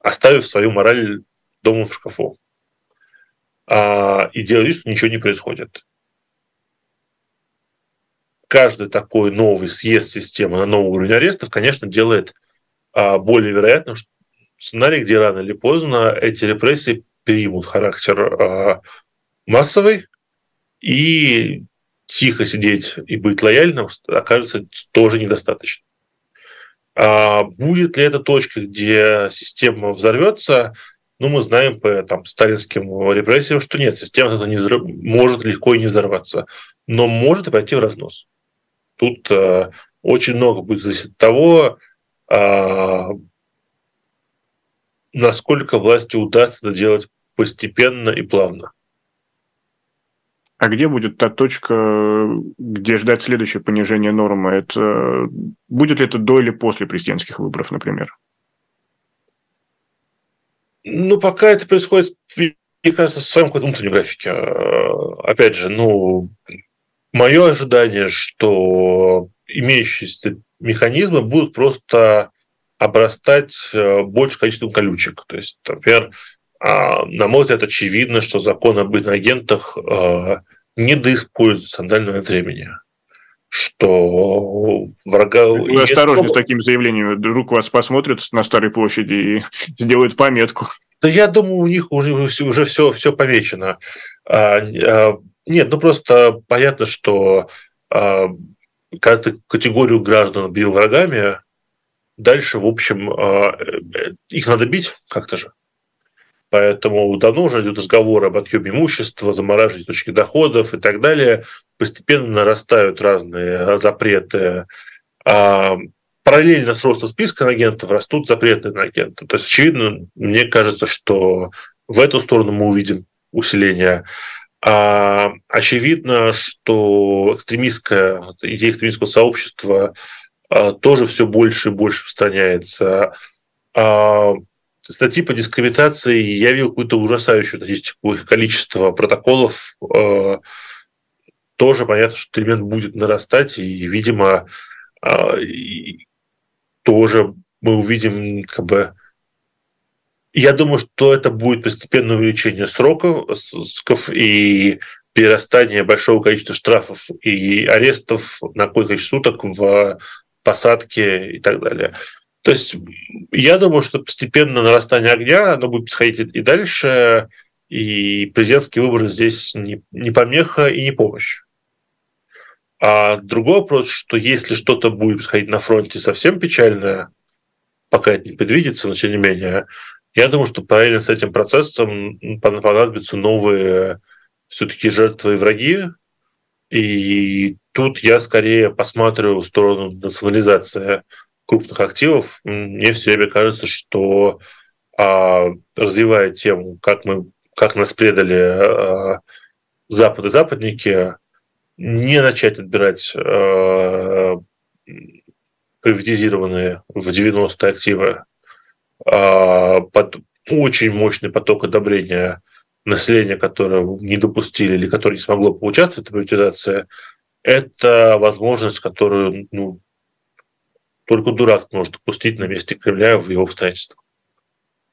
оставив свою мораль дома в шкафу. А, и делать что ничего не происходит. Каждый такой новый съезд системы на новый уровень арестов, конечно, делает а, более вероятным сценарий, где рано или поздно эти репрессии примут характер а, массовый, и тихо сидеть и быть лояльным окажется тоже недостаточно. А будет ли это точка, где система взорвется? Ну, мы знаем по там, сталинским репрессиям, что нет, система это не взрыв... может легко и не взорваться, но может и пойти в разнос. Тут э, очень много будет зависеть от того, э, насколько власти удастся это делать постепенно и плавно. А где будет та точка, где ждать следующее понижение нормы? Это будет ли это до или после президентских выборов, например? Ну, пока это происходит, мне кажется, в своем какой-то внутренней графике. Опять же, ну, мое ожидание, что имеющиеся механизмы будут просто обрастать э, большим количеством колючек. То есть, например, а, на мой взгляд, очевидно, что закон об иноагентах а, недоиспользуется на дальнее времени что врага... Вы осторожны с такими заявлениями. Вдруг вас посмотрят на Старой площади и сделают пометку. Да я думаю, у них уже, уже все, все помечено. А, а, нет, ну просто понятно, что а, когда ты категорию граждан объявил врагами, дальше, в общем, а, э, их надо бить как-то же. Поэтому давно уже идет разговор об отъеме имущества, замораживании точки доходов и так далее. Постепенно нарастают разные запреты. А параллельно с ростом списка агентов растут запреты на агента. То есть, очевидно, мне кажется, что в эту сторону мы увидим усиление. А, очевидно, что экстремистская, идея экстремистского сообщества а, тоже все больше и больше распространяется. А, статьи по дискриминации я видел какую-то ужасающую статистику их количества протоколов. А, тоже понятно, что элемент будет нарастать, и, видимо, а, и тоже мы увидим как бы я думаю, что это будет постепенное увеличение сроков и перерастание большого количества штрафов и арестов на какое-то количество суток в посадке и так далее. То есть я думаю, что постепенно нарастание огня, оно будет происходить и дальше, и президентский выбор здесь не, не помеха и не помощь. А другой вопрос, что если что-то будет происходить на фронте совсем печальное, пока это не предвидится, но тем не менее, я думаю, что параллельно с этим процессом понадобятся новые все-таки жертвы и враги. И тут я скорее посматриваю в сторону национализации крупных активов. Мне все время кажется, что а, развивая тему, как мы как нас предали а, Запад и западники, не начать отбирать э, приватизированные в 90-е активы э, под очень мощный поток одобрения населения, которое не допустили или которое не смогло поучаствовать в приватизации, это возможность, которую ну, только дурак может допустить на месте Кремля в его обстоятельствах.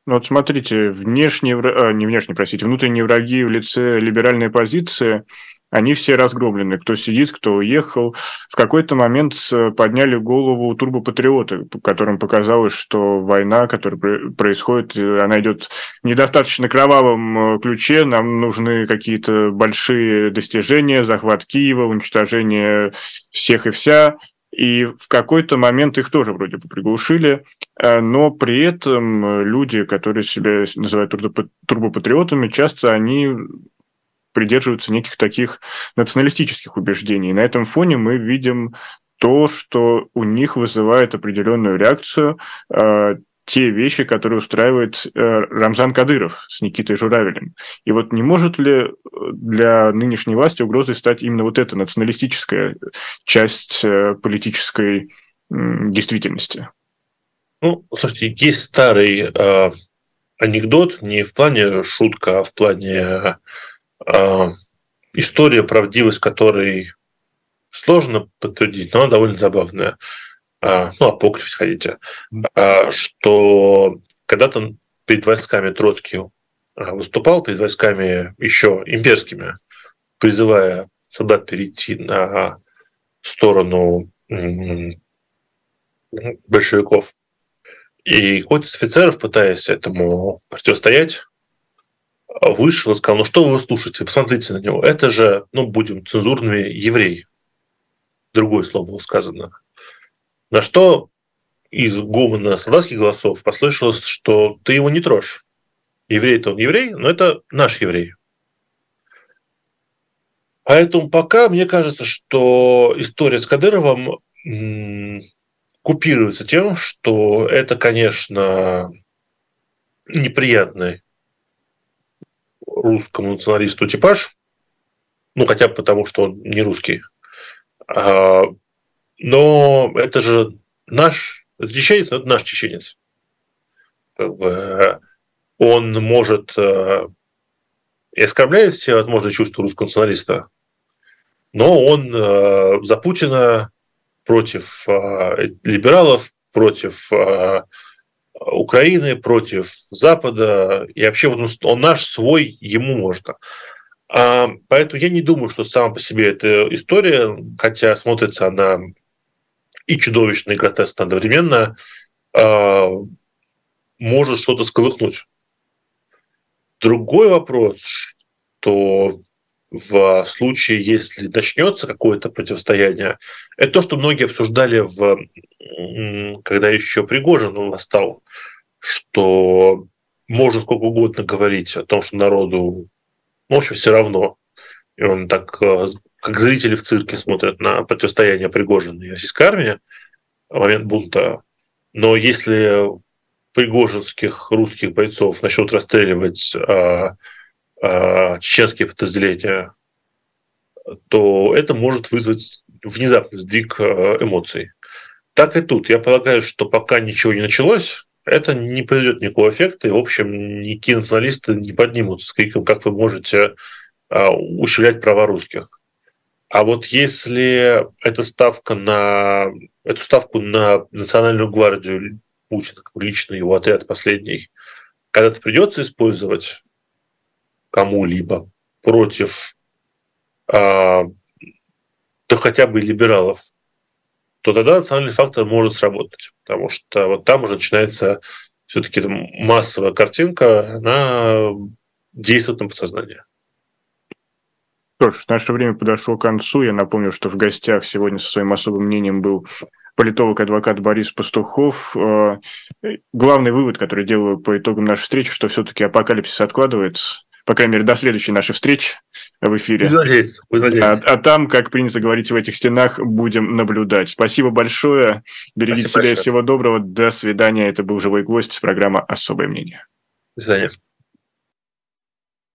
Ну вот смотрите, внешние, а, не внешние, простите, внутренние враги в лице либеральной позиции – они все разгромлены. Кто сидит, кто уехал. В какой-то момент э, подняли голову турбопатриоты, которым показалось, что война, которая происходит, э, она идет недостаточно кровавом э, ключе. Нам нужны какие-то большие достижения, захват Киева, уничтожение всех и вся. И в какой-то момент их тоже вроде бы приглушили, но при этом люди, которые себя называют турбопатриотами, часто они придерживаются неких таких националистических убеждений. На этом фоне мы видим то, что у них вызывает определенную реакцию э, те вещи, которые устраивает э, Рамзан Кадыров с Никитой Журавелем. И вот не может ли для нынешней власти угрозой стать именно вот эта националистическая часть э, политической э, действительности? Ну, слушайте, есть старый э, анекдот, не в плане шутка, а в плане а, история, правдивость которой сложно подтвердить, но она довольно забавная. А, ну, апокриф, хотите. А, что когда-то перед войсками Троцкий выступал, перед войсками еще имперскими, призывая солдат перейти на сторону большевиков. И какой-то из офицеров, пытаясь этому противостоять, вышел и сказал, ну что вы слушаете, посмотрите на него. Это же, ну, будем цензурными, еврей. Другое слово было сказано. На что из гомона солдатских голосов послышалось, что ты его не трожь. Еврей-то он еврей, но это наш еврей. Поэтому пока мне кажется, что история с Кадыровым купируется тем, что это, конечно, неприятный русскому националисту типаж, ну, хотя бы потому, что он не русский. Но это же наш, это чеченец, это наш чеченец. Бы, он может э, и оскорбляет все возможные чувства русского националиста, но он э, за Путина против э, либералов, против Украины против Запада, и вообще он, он наш свой, ему можно. А, поэтому я не думаю, что сама по себе эта история, хотя смотрится она и чудовищно, и гротескно одновременно, а, может что-то сколыхнуть. Другой вопрос, что в случае, если начнется какое-то противостояние, это то, что многие обсуждали, в, когда еще Пригожин восстал, что можно сколько угодно говорить о том, что народу, в общем, все равно. И он так, э, как зрители в цирке смотрят на противостояние Пригожина и российской армии в момент бунта. Но если пригожинских русских бойцов начнут расстреливать а, а, чеченские подразделения, то это может вызвать внезапный сдвиг э, эмоций. Так и тут. Я полагаю, что пока ничего не началось, это не произведет никакого эффекта, и, в общем, никакие националисты не поднимутся с криком, как вы можете а, ущемлять права русских. А вот если эта ставка на, эту ставку на национальную гвардию Путина, лично его отряд последний, когда-то придется использовать кому-либо против а, то хотя бы либералов, то тогда национальный фактор может сработать, потому что вот там уже начинается все-таки массовая картинка, она действует на подсознание. Что ж, наше время подошло к концу. Я напомню, что в гостях сегодня со своим особым мнением был политолог-адвокат Борис Пастухов. Э, главный вывод, который делаю по итогам нашей встречи, что все-таки апокалипсис откладывается, по крайней мере, до следующей нашей встречи в эфире. Надеюсь, а, а там, как принято говорить в этих стенах, будем наблюдать. Спасибо большое. Берегите Спасибо себя большое. всего доброго. До свидания. Это был «Живой гвоздь», программа «Особое мнение». До свидания.